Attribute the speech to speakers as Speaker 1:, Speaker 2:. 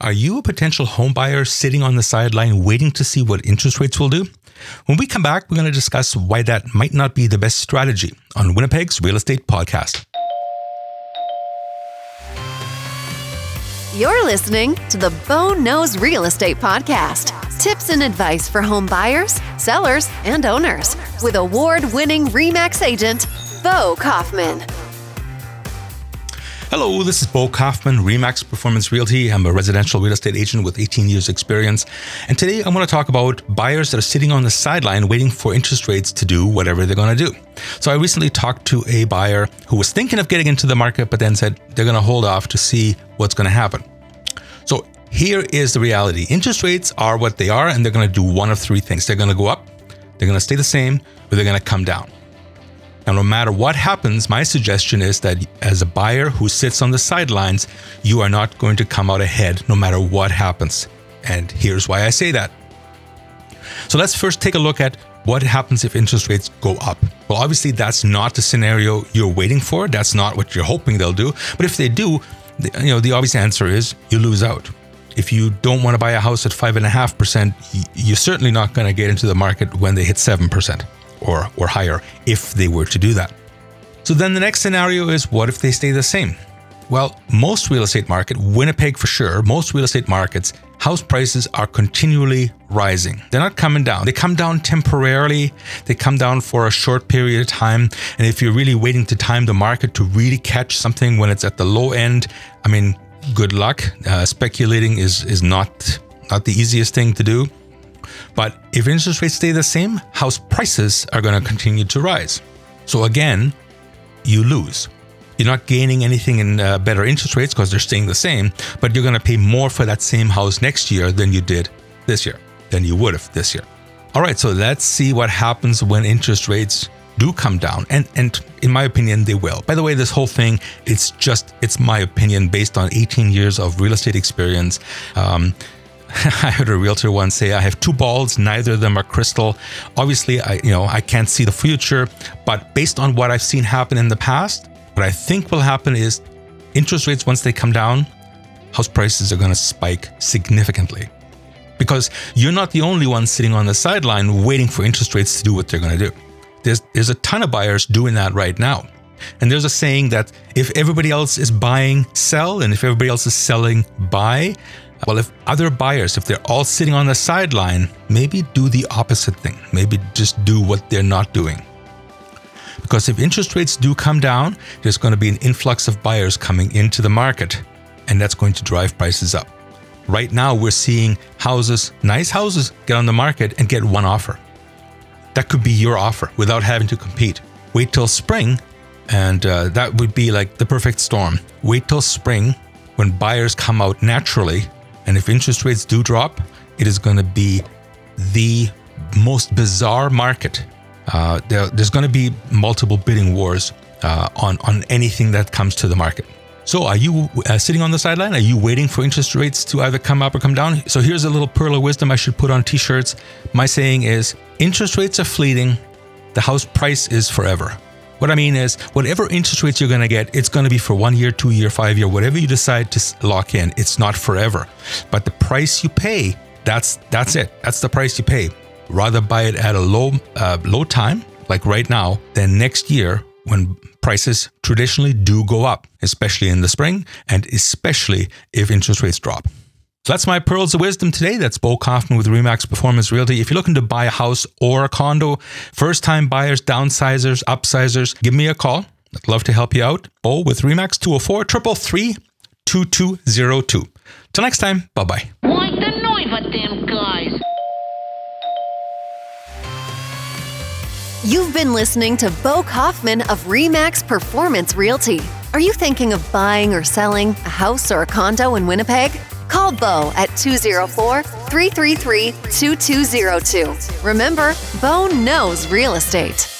Speaker 1: Are you a potential home buyer sitting on the sideline waiting to see what interest rates will do? When we come back, we're going to discuss why that might not be the best strategy on Winnipeg's Real Estate Podcast.
Speaker 2: You're listening to the Bo Knows Real Estate Podcast. Tips and advice for home buyers, sellers, and owners with award winning REMAX agent, Bo Kaufman.
Speaker 1: Hello, this is Bo Kaufman, Remax Performance Realty. I'm a residential real estate agent with 18 years experience. And today I want to talk about buyers that are sitting on the sideline waiting for interest rates to do whatever they're going to do. So I recently talked to a buyer who was thinking of getting into the market, but then said they're going to hold off to see what's going to happen. So here is the reality. Interest rates are what they are, and they're going to do one of three things. They're going to go up, they're going to stay the same, or they're going to come down. Now, no matter what happens, my suggestion is that as a buyer who sits on the sidelines, you are not going to come out ahead no matter what happens. And here's why I say that. So let's first take a look at what happens if interest rates go up. Well, obviously, that's not the scenario you're waiting for. That's not what you're hoping they'll do. But if they do, the, you know, the obvious answer is you lose out. If you don't want to buy a house at five and a half percent, you're certainly not going to get into the market when they hit seven percent or, or higher if they were to do that. So then the next scenario is what if they stay the same? Well, most real estate market, Winnipeg for sure, most real estate markets, house prices are continually rising. They're not coming down. They come down temporarily. They come down for a short period of time. And if you're really waiting to time the market to really catch something when it's at the low end, I mean, good luck. Uh, speculating is is not not the easiest thing to do. But if interest rates stay the same, house prices are going to continue to rise. So again, you lose. You're not gaining anything in uh, better interest rates because they're staying the same, but you're going to pay more for that same house next year than you did this year, than you would have this year. All right, so let's see what happens when interest rates do come down and and in my opinion they will by the way this whole thing it's just it's my opinion based on 18 years of real estate experience um, I heard a realtor once say, "I have two balls, neither of them are crystal." Obviously, I you know I can't see the future, but based on what I've seen happen in the past, what I think will happen is interest rates once they come down, house prices are going to spike significantly. Because you're not the only one sitting on the sideline waiting for interest rates to do what they're going to do. There's there's a ton of buyers doing that right now. And there's a saying that if everybody else is buying, sell, and if everybody else is selling, buy. Well, if other buyers, if they're all sitting on the sideline, maybe do the opposite thing. Maybe just do what they're not doing. Because if interest rates do come down, there's going to be an influx of buyers coming into the market, and that's going to drive prices up. Right now, we're seeing houses, nice houses, get on the market and get one offer. That could be your offer without having to compete. Wait till spring, and uh, that would be like the perfect storm. Wait till spring when buyers come out naturally and if interest rates do drop, it is going to be the most bizarre market. Uh, there, there's going to be multiple bidding wars uh, on, on anything that comes to the market. So, are you uh, sitting on the sideline? Are you waiting for interest rates to either come up or come down? So, here's a little pearl of wisdom I should put on t shirts. My saying is interest rates are fleeting, the house price is forever. What I mean is, whatever interest rates you're going to get, it's going to be for one year, two year, five year, whatever you decide to lock in. It's not forever, but the price you pay, that's that's it. That's the price you pay. Rather buy it at a low uh, low time, like right now, than next year when prices traditionally do go up, especially in the spring, and especially if interest rates drop. So that's my pearls of wisdom today. That's Bo Kaufman with Remax Performance Realty. If you're looking to buy a house or a condo, first time buyers, downsizers, upsizers, give me a call. I'd love to help you out. Bo with Remax 204 333 2202. Till next time, bye bye.
Speaker 3: Why the noise them guys?
Speaker 2: You've been listening to Bo Kaufman of REMAX Performance Realty. Are you thinking of buying or selling a house or a condo in Winnipeg? Call Bo at 204 333 2202. Remember, Bo knows real estate.